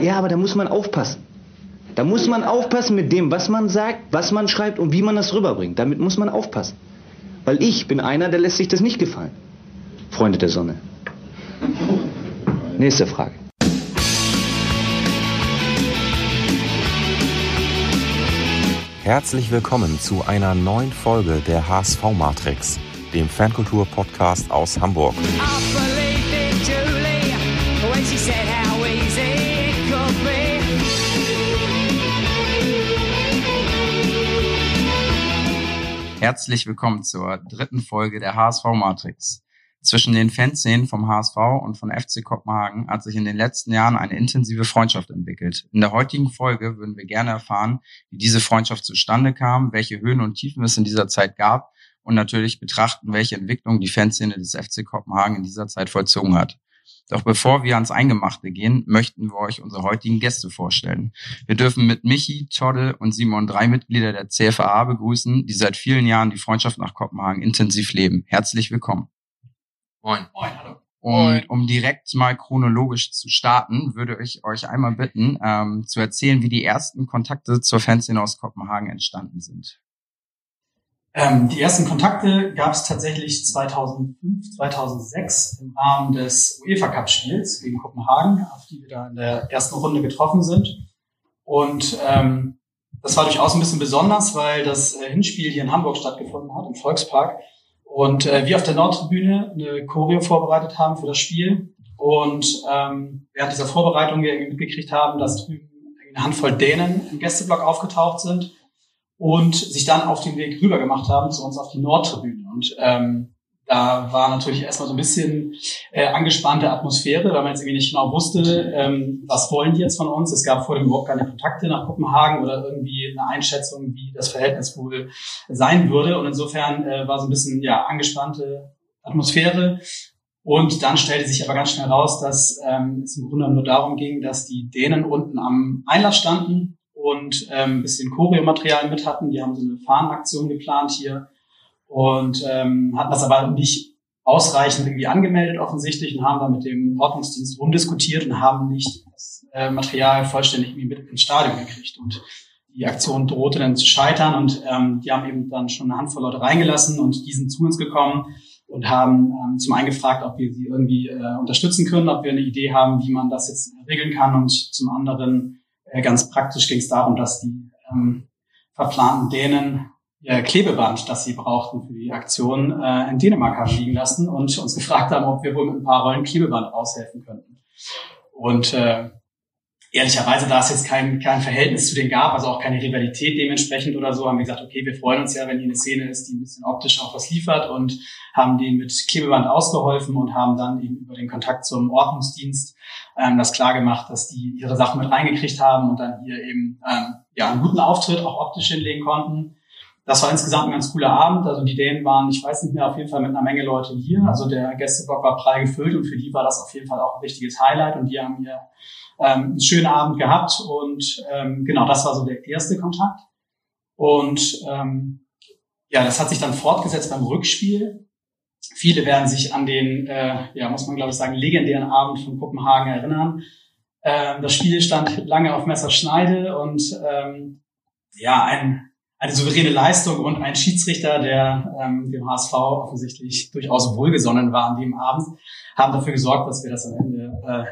Ja, aber da muss man aufpassen. Da muss man aufpassen mit dem, was man sagt, was man schreibt und wie man das rüberbringt. Damit muss man aufpassen. Weil ich bin einer, der lässt sich das nicht gefallen. Freunde der Sonne. Nächste Frage. Herzlich willkommen zu einer neuen Folge der HSV Matrix, dem Fankultur-Podcast aus Hamburg. Herzlich willkommen zur dritten Folge der HSV Matrix. Zwischen den Fanszenen vom HSV und von FC Kopenhagen hat sich in den letzten Jahren eine intensive Freundschaft entwickelt. In der heutigen Folge würden wir gerne erfahren, wie diese Freundschaft zustande kam, welche Höhen und Tiefen es in dieser Zeit gab und natürlich betrachten, welche Entwicklung die Fanszene des FC Kopenhagen in dieser Zeit vollzogen hat. Doch bevor wir ans Eingemachte gehen, möchten wir euch unsere heutigen Gäste vorstellen. Wir dürfen mit Michi, Todde und Simon drei Mitglieder der CFA begrüßen, die seit vielen Jahren die Freundschaft nach Kopenhagen intensiv leben. Herzlich willkommen. Moin. Moin, hallo. Und um direkt mal chronologisch zu starten, würde ich euch einmal bitten, ähm, zu erzählen, wie die ersten Kontakte zur Fanszene aus Kopenhagen entstanden sind. Ähm, die ersten Kontakte gab es tatsächlich 2005, 2006 im Rahmen des UEFA Cup Spiels gegen Kopenhagen, auf die wir da in der ersten Runde getroffen sind. Und ähm, das war durchaus ein bisschen besonders, weil das äh, Hinspiel hier in Hamburg stattgefunden hat, im Volkspark. Und äh, wir auf der Nordtribüne eine Choreo vorbereitet haben für das Spiel. Und ähm, während dieser Vorbereitung wir mitgekriegt haben, dass drüben eine Handvoll Dänen im Gästeblock aufgetaucht sind und sich dann auf den Weg rüber gemacht haben zu uns auf die Nordtribüne. Und ähm, da war natürlich erstmal so ein bisschen äh, angespannte Atmosphäre, weil man jetzt irgendwie nicht genau wusste, ähm, was wollen die jetzt von uns. Es gab vor dem überhaupt keine Kontakte nach Kopenhagen oder irgendwie eine Einschätzung, wie das Verhältnis wohl sein würde. Und insofern äh, war so ein bisschen ja angespannte Atmosphäre. Und dann stellte sich aber ganz schnell raus, dass ähm, es im Grunde nur darum ging, dass die Dänen unten am Einlass standen und ähm, bisschen Choreomaterial mit hatten. Die haben so eine Fahnenaktion geplant hier und ähm, hatten das aber nicht ausreichend irgendwie angemeldet offensichtlich und haben dann mit dem Ordnungsdienst rumdiskutiert und haben nicht das äh, Material vollständig mit ins Stadion gekriegt. Und die Aktion drohte dann zu scheitern und ähm, die haben eben dann schon eine Handvoll Leute reingelassen und die sind zu uns gekommen und haben ähm, zum einen gefragt, ob wir sie irgendwie äh, unterstützen können, ob wir eine Idee haben, wie man das jetzt regeln kann und zum anderen ganz praktisch ging es darum, dass die ähm, verplanten Dänen ihr Klebeband, das sie brauchten für die Aktion, äh, in Dänemark haben liegen lassen und uns gefragt haben, ob wir wohl mit ein paar Rollen Klebeband aushelfen könnten. Und äh, ehrlicherweise, da es jetzt kein, kein Verhältnis zu denen gab, also auch keine Rivalität dementsprechend oder so, haben wir gesagt, okay, wir freuen uns ja, wenn hier eine Szene ist, die ein bisschen optisch auch was liefert und haben denen mit Klebeband ausgeholfen und haben dann eben über den Kontakt zum Ordnungsdienst ähm, das klar gemacht, dass die ihre Sachen mit reingekriegt haben und dann hier eben ähm, ja einen guten Auftritt auch optisch hinlegen konnten. Das war insgesamt ein ganz cooler Abend. Also die Dänen waren, ich weiß nicht mehr, auf jeden Fall mit einer Menge Leute hier. Also der Gästeblock war prall gefüllt und für die war das auf jeden Fall auch ein wichtiges Highlight und die haben hier ähm, einen schönen Abend gehabt und ähm, genau, das war so der erste Kontakt. Und ähm, ja, das hat sich dann fortgesetzt beim Rückspiel. Viele werden sich an den, äh, ja, muss man glaube ich sagen, legendären Abend von Kopenhagen erinnern. Ähm, das Spiel stand lange auf Messerschneide und ähm, ja, ein eine souveräne Leistung und ein Schiedsrichter, der ähm, dem HSV offensichtlich durchaus wohlgesonnen war an dem Abend, haben dafür gesorgt, dass wir das am Ende äh,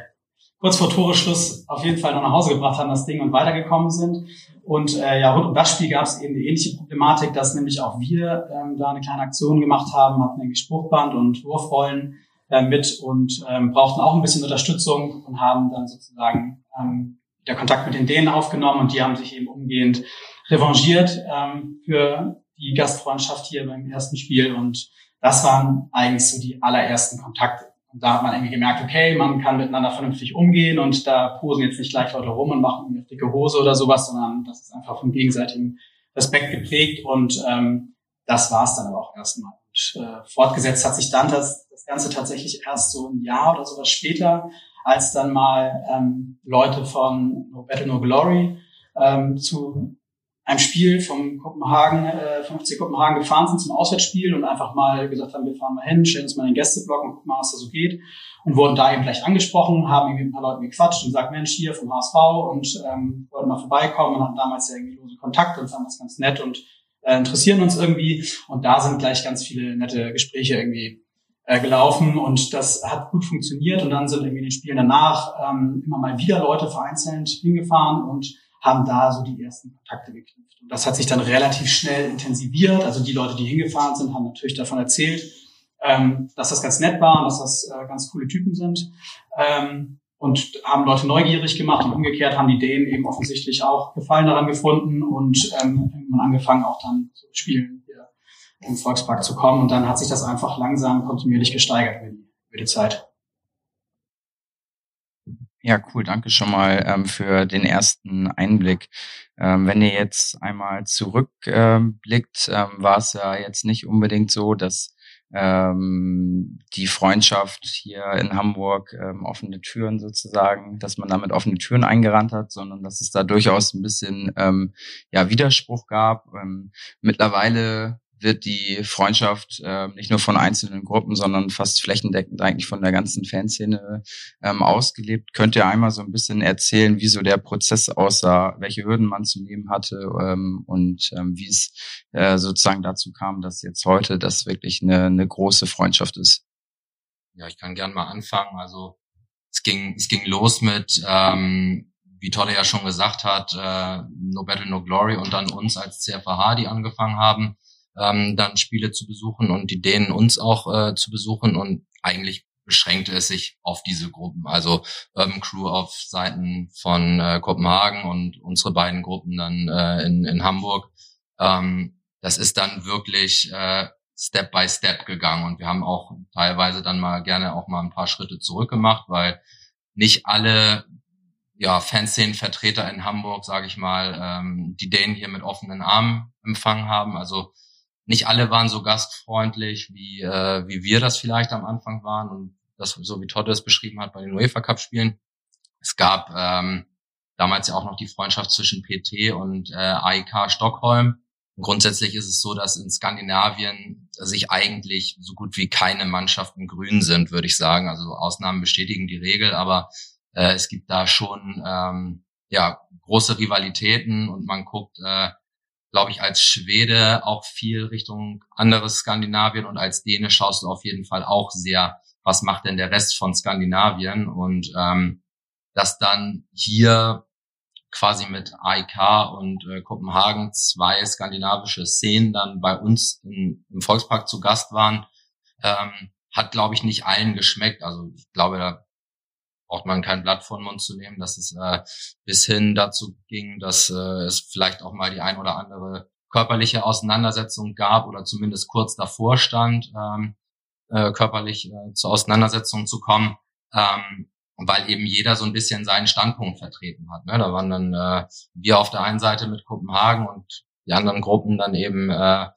kurz vor Toreschluss auf jeden Fall noch nach Hause gebracht haben, das Ding und weitergekommen sind. Und äh, ja, rund um das Spiel gab es eben eine ähnliche Problematik, dass nämlich auch wir ähm, da eine kleine Aktion gemacht haben, hatten irgendwie Spruchband und Wurfrollen äh, mit und ähm, brauchten auch ein bisschen Unterstützung und haben dann sozusagen ähm, der Kontakt mit den Dänen aufgenommen und die haben sich eben umgehend revanchiert ähm, für die Gastfreundschaft hier beim ersten Spiel und das waren eigentlich so die allerersten Kontakte. Und da hat man irgendwie gemerkt, okay, man kann miteinander vernünftig umgehen und da posen jetzt nicht gleich Leute rum und machen eine dicke Hose oder sowas, sondern das ist einfach vom gegenseitigen Respekt geprägt und ähm, das war es dann aber auch erstmal. Und äh, fortgesetzt hat sich dann das, das Ganze tatsächlich erst so ein Jahr oder sowas später, als dann mal ähm, Leute von No Battle No Glory ähm, zu einem Spiel vom Kopenhagen, äh, 50 Kopenhagen gefahren sind zum Auswärtsspiel und einfach mal gesagt haben, wir fahren mal hin, stellen uns mal in den Gästeblock und gucken mal, was da so geht. Und wurden da eben gleich angesprochen, haben irgendwie ein paar Leuten gequatscht und gesagt, Mensch, hier vom HSV und ähm, wollten mal vorbeikommen und hatten damals ja irgendwie lose Kontakte und fanden das ganz nett und äh, interessieren uns irgendwie. Und da sind gleich ganz viele nette Gespräche irgendwie äh, gelaufen und das hat gut funktioniert und dann sind irgendwie in den Spielen danach ähm, immer mal wieder Leute vereinzelt hingefahren und haben da so die ersten Kontakte geknüpft. Und das hat sich dann relativ schnell intensiviert. Also die Leute, die hingefahren sind, haben natürlich davon erzählt, ähm, dass das ganz nett war und dass das äh, ganz coole Typen sind. Ähm, und haben Leute neugierig gemacht und umgekehrt haben die Dänen eben offensichtlich auch Gefallen daran gefunden und ähm, angefangen auch dann zu spielen hier im Volkspark zu kommen. Und dann hat sich das einfach langsam kontinuierlich gesteigert über die, über die Zeit. Ja, cool. Danke schon mal ähm, für den ersten Einblick. Ähm, wenn ihr jetzt einmal zurückblickt, ähm, war es ja jetzt nicht unbedingt so, dass ähm, die Freundschaft hier in Hamburg ähm, offene Türen sozusagen, dass man damit offene Türen eingerannt hat, sondern dass es da durchaus ein bisschen ähm, ja Widerspruch gab. Ähm, mittlerweile wird die Freundschaft äh, nicht nur von einzelnen Gruppen, sondern fast flächendeckend eigentlich von der ganzen Fanszene ähm, ausgelebt. Könnt ihr einmal so ein bisschen erzählen, wie so der Prozess aussah, welche Hürden man zu nehmen hatte ähm, und ähm, wie es äh, sozusagen dazu kam, dass jetzt heute das wirklich eine, eine große Freundschaft ist? Ja, ich kann gern mal anfangen. Also es ging, es ging los mit ähm, wie Tolle ja schon gesagt hat, äh, No Battle, No Glory und dann uns als CFH, die angefangen haben, ähm, dann Spiele zu besuchen und die Dänen uns auch äh, zu besuchen und eigentlich beschränkte es sich auf diese Gruppen, also Urban Crew auf Seiten von äh, Kopenhagen und unsere beiden Gruppen dann äh, in, in Hamburg. Ähm, das ist dann wirklich äh, Step by Step gegangen und wir haben auch teilweise dann mal gerne auch mal ein paar Schritte zurück gemacht, weil nicht alle ja, Fanszenenvertreter in Hamburg, sage ich mal, ähm, die Dänen hier mit offenen Armen empfangen haben. Also nicht alle waren so gastfreundlich, wie, äh, wie wir das vielleicht am Anfang waren und das, so wie Todd es beschrieben hat bei den UEFA Cup Spielen. Es gab ähm, damals ja auch noch die Freundschaft zwischen PT und äh, AIK Stockholm. Und grundsätzlich ist es so, dass in Skandinavien sich eigentlich so gut wie keine Mannschaften grün sind, würde ich sagen. Also Ausnahmen bestätigen die Regel, aber äh, es gibt da schon ähm, ja große Rivalitäten und man guckt, äh, glaube ich, als Schwede auch viel Richtung anderes Skandinavien und als Däne schaust du auf jeden Fall auch sehr, was macht denn der Rest von Skandinavien und ähm, dass dann hier quasi mit AIK und äh, Kopenhagen zwei skandinavische Szenen dann bei uns in, im Volkspark zu Gast waren, ähm, hat, glaube ich, nicht allen geschmeckt. Also ich glaube, da braucht man kein Blatt vor den Mund zu nehmen, dass es äh, bis hin dazu ging, dass äh, es vielleicht auch mal die ein oder andere körperliche Auseinandersetzung gab oder zumindest kurz davor stand, ähm, äh, körperlich äh, zur Auseinandersetzung zu kommen, ähm, weil eben jeder so ein bisschen seinen Standpunkt vertreten hat. Ne? Da waren dann äh, wir auf der einen Seite mit Kopenhagen und die anderen Gruppen dann eben äh,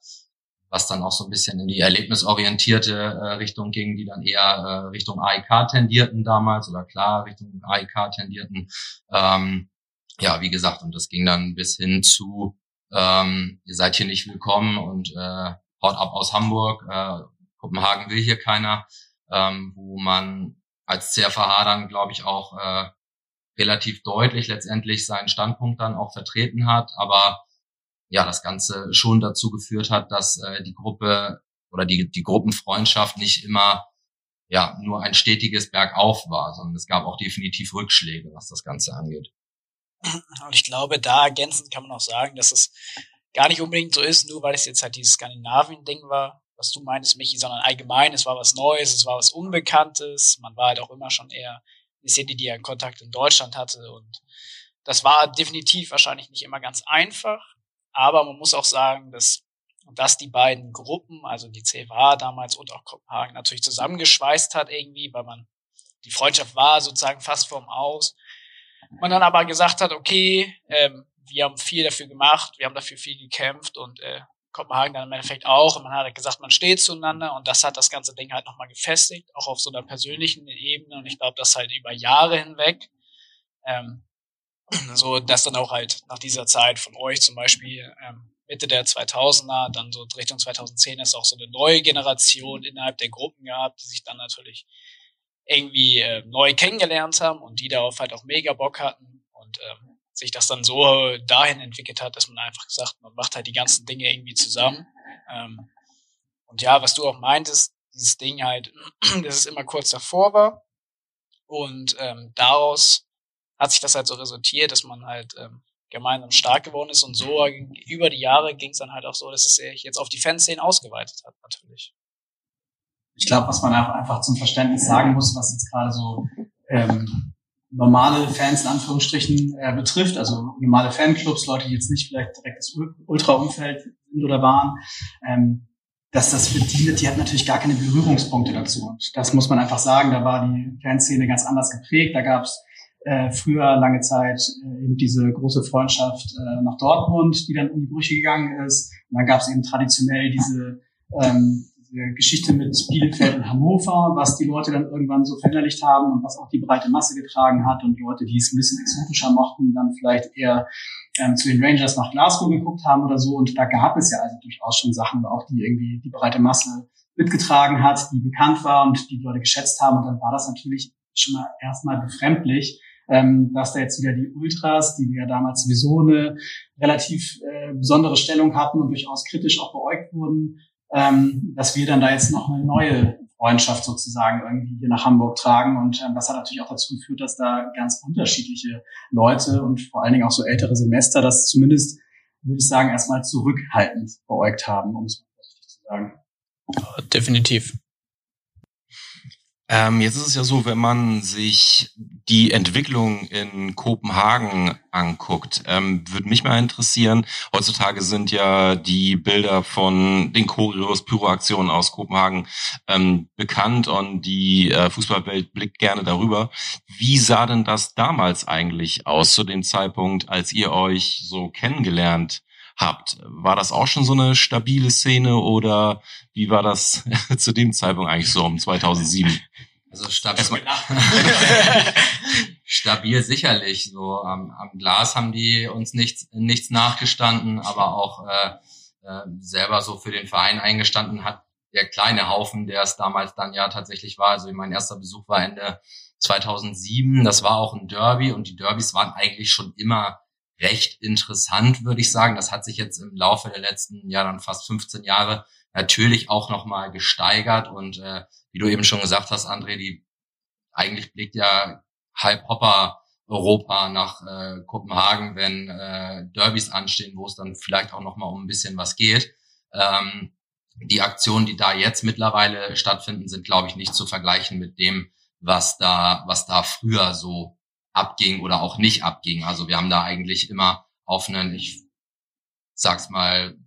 was dann auch so ein bisschen in die erlebnisorientierte äh, Richtung ging, die dann eher äh, Richtung AIK tendierten damals oder klar Richtung AIK tendierten. Ähm, ja, wie gesagt, und das ging dann bis hin zu, ähm, ihr seid hier nicht willkommen und äh, haut ab aus Hamburg, äh, Kopenhagen will hier keiner, ähm, wo man als CFH dann, glaube ich, auch äh, relativ deutlich letztendlich seinen Standpunkt dann auch vertreten hat, aber ja das Ganze schon dazu geführt hat, dass äh, die Gruppe oder die, die Gruppenfreundschaft nicht immer ja nur ein stetiges Bergauf war, sondern es gab auch definitiv Rückschläge, was das Ganze angeht. Und ich glaube, da ergänzend kann man auch sagen, dass es gar nicht unbedingt so ist, nur weil es jetzt halt dieses Skandinavien-Ding war, was du meintest, Michi, sondern allgemein, es war was Neues, es war was Unbekanntes, man war halt auch immer schon eher eine Szene, die ja Kontakt in Deutschland hatte. Und das war definitiv wahrscheinlich nicht immer ganz einfach, aber man muss auch sagen, dass, dass die beiden Gruppen, also die CWA damals und auch Kopenhagen, natürlich zusammengeschweißt hat irgendwie, weil man, die Freundschaft war sozusagen fast vorm Aus. Man dann aber gesagt hat, okay, ähm, wir haben viel dafür gemacht, wir haben dafür viel gekämpft und äh, Kopenhagen dann im Endeffekt auch. Und man hat halt gesagt, man steht zueinander und das hat das ganze Ding halt nochmal gefestigt, auch auf so einer persönlichen Ebene. Und ich glaube, das halt über Jahre hinweg. Ähm, so dass dann auch halt nach dieser Zeit von euch zum Beispiel ähm, Mitte der 2000er, dann so Richtung 2010 ist auch so eine neue Generation innerhalb der Gruppen gehabt, die sich dann natürlich irgendwie äh, neu kennengelernt haben und die darauf halt auch mega Bock hatten und ähm, sich das dann so dahin entwickelt hat, dass man einfach gesagt, man macht halt die ganzen Dinge irgendwie zusammen. Ähm, und ja, was du auch meintest, dieses Ding halt, dass es immer kurz davor war und ähm, daraus hat sich das halt so resultiert, dass man halt ähm, gemeinsam stark geworden ist und so über die Jahre ging es dann halt auch so, dass es sich jetzt auf die Fanszene ausgeweitet hat, natürlich. Ich glaube, was man auch einfach zum Verständnis sagen muss, was jetzt gerade so ähm, normale Fans in Anführungsstrichen äh, betrifft, also normale Fanclubs, Leute, die jetzt nicht vielleicht direkt das Ultra-Umfeld sind oder waren, ähm, dass das für die, die hat natürlich gar keine Berührungspunkte dazu. Und das muss man einfach sagen, da war die Fanszene ganz anders geprägt. Da gab es äh, früher lange Zeit äh, eben diese große Freundschaft äh, nach Dortmund, die dann in die Brüche gegangen ist. Und dann gab es eben traditionell diese, ähm, diese Geschichte mit Bielefeld und Hannover, was die Leute dann irgendwann so verinnerlicht haben und was auch die breite Masse getragen hat. Und Leute, die es ein bisschen exotischer mochten, dann vielleicht eher ähm, zu den Rangers nach Glasgow geguckt haben oder so. Und da gab es ja also durchaus schon Sachen, auch die irgendwie die breite Masse mitgetragen hat, die bekannt war und die Leute geschätzt haben. Und dann war das natürlich schon mal erstmal befremdlich, ähm, dass da jetzt wieder die Ultras, die wir damals sowieso eine relativ äh, besondere Stellung hatten und durchaus kritisch auch beäugt wurden, ähm, dass wir dann da jetzt noch eine neue Freundschaft sozusagen irgendwie hier nach Hamburg tragen. Und ähm, das hat natürlich auch dazu geführt, dass da ganz unterschiedliche Leute und vor allen Dingen auch so ältere Semester das zumindest, würde ich sagen, erstmal zurückhaltend beäugt haben, um es mal vorsichtig zu sagen. Definitiv. Ähm, jetzt ist es ja so, wenn man sich die Entwicklung in Kopenhagen anguckt, ähm, würde mich mal interessieren. Heutzutage sind ja die Bilder von den Choreos, Pyroaktionen aus Kopenhagen ähm, bekannt und die äh, Fußballwelt blickt gerne darüber. Wie sah denn das damals eigentlich aus zu dem Zeitpunkt, als ihr euch so kennengelernt habt? War das auch schon so eine stabile Szene oder wie war das zu dem Zeitpunkt eigentlich so um 2007? Also stabil, stabil sicherlich. So am, am Glas haben die uns nichts nichts nachgestanden, aber auch äh, äh, selber so für den Verein eingestanden hat der kleine Haufen, der es damals dann ja tatsächlich war. Also mein erster Besuch war Ende 2007. Das war auch ein Derby und die Derbys waren eigentlich schon immer recht interessant, würde ich sagen. Das hat sich jetzt im Laufe der letzten, ja dann fast 15 Jahre natürlich auch nochmal gesteigert und äh, wie du eben schon gesagt hast, André, die eigentlich blickt ja halb Hopper Europa nach äh, Kopenhagen, wenn äh, Derbys anstehen, wo es dann vielleicht auch nochmal um ein bisschen was geht. Ähm, die Aktionen, die da jetzt mittlerweile stattfinden, sind, glaube ich, nicht zu vergleichen mit dem, was da, was da früher so abging oder auch nicht abging. Also wir haben da eigentlich immer auf einen, ich sag's mal,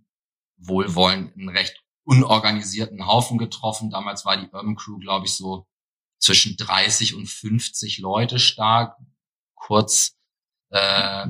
wohlwollend, einen recht unorganisierten Haufen getroffen. Damals war die Urban Crew, glaube ich, so zwischen 30 und 50 Leute stark. Kurz äh,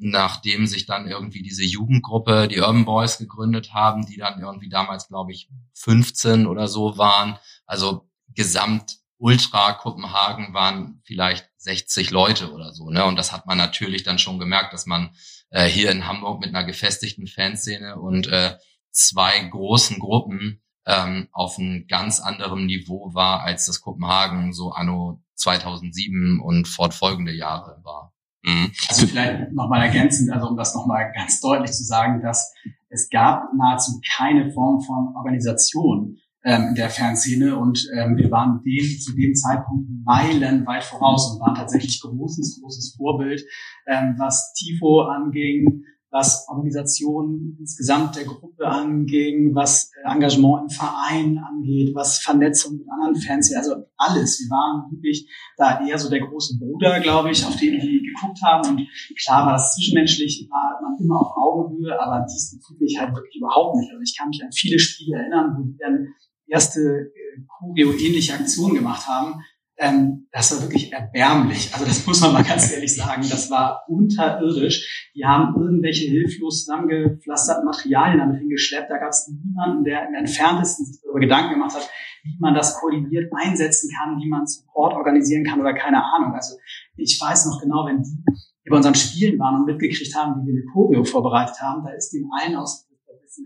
nachdem sich dann irgendwie diese Jugendgruppe, die Urban Boys, gegründet haben, die dann irgendwie damals, glaube ich, 15 oder so waren. Also gesamt Ultra Kopenhagen waren vielleicht 60 Leute oder so. Ne? Und das hat man natürlich dann schon gemerkt, dass man äh, hier in Hamburg mit einer gefestigten Fanszene und äh, zwei großen Gruppen ähm, auf einem ganz anderem Niveau war, als das Kopenhagen so anno 2007 und fortfolgende Jahre war. Mhm. Also vielleicht nochmal ergänzend, also um das nochmal ganz deutlich zu sagen, dass es gab nahezu keine Form von Organisation ähm, in der Fernszene und ähm, wir waren dem zu dem Zeitpunkt meilenweit voraus und waren tatsächlich großes, großes Vorbild, ähm, was Tifo anging, was Organisation insgesamt der Gruppe anging, was Engagement im Verein angeht, was Vernetzung mit anderen Fans, also alles. Wir waren wirklich da eher so der große Bruder, glaube ich, auf den die geguckt haben. Und klar war das zwischenmenschlich, war man immer auf Augenhöhe, aber diesbezüglich halt wirklich überhaupt nicht. Also ich kann mich an viele Spiele erinnern, wo die dann erste äh, Choreo-ähnliche Aktionen gemacht haben, ähm, das war wirklich erbärmlich. Also das muss man mal ganz ehrlich sagen. Das war unterirdisch. Die haben irgendwelche hilflos zusammengepflasterten Materialien damit hingeschleppt. Da gab es niemanden, der im entferntesten sich darüber Gedanken gemacht hat, wie man das koordiniert einsetzen kann, wie man Support organisieren kann oder keine Ahnung. Also ich weiß noch genau, wenn die bei unseren Spielen waren und mitgekriegt haben, wie wir eine Choreo vorbereitet haben, da ist denen allen aus,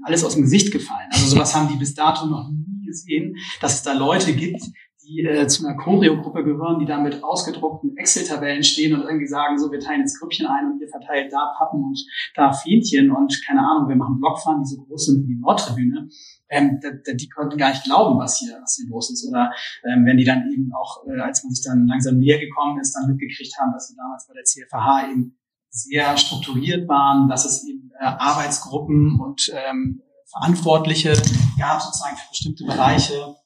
alles aus dem Gesicht gefallen. Also sowas haben die bis dato noch nie gesehen, dass es da Leute gibt, die äh, zu einer Choreo-Gruppe gehören, die da mit ausgedruckten Excel-Tabellen stehen und irgendwie sagen, so, wir teilen jetzt Grüppchen ein und ihr verteilt da Pappen und da Fähnchen und keine Ahnung, wir machen Blockfahren, die so groß sind wie die Nordtribüne. Ähm, da, die konnten gar nicht glauben, was hier, was hier los ist. Oder ähm, wenn die dann eben auch, äh, als man sich dann langsam näher gekommen ist, dann mitgekriegt haben, dass sie damals bei der CFH eben sehr strukturiert waren, dass es eben äh, Arbeitsgruppen und ähm, Verantwortliche gab sozusagen für bestimmte Bereiche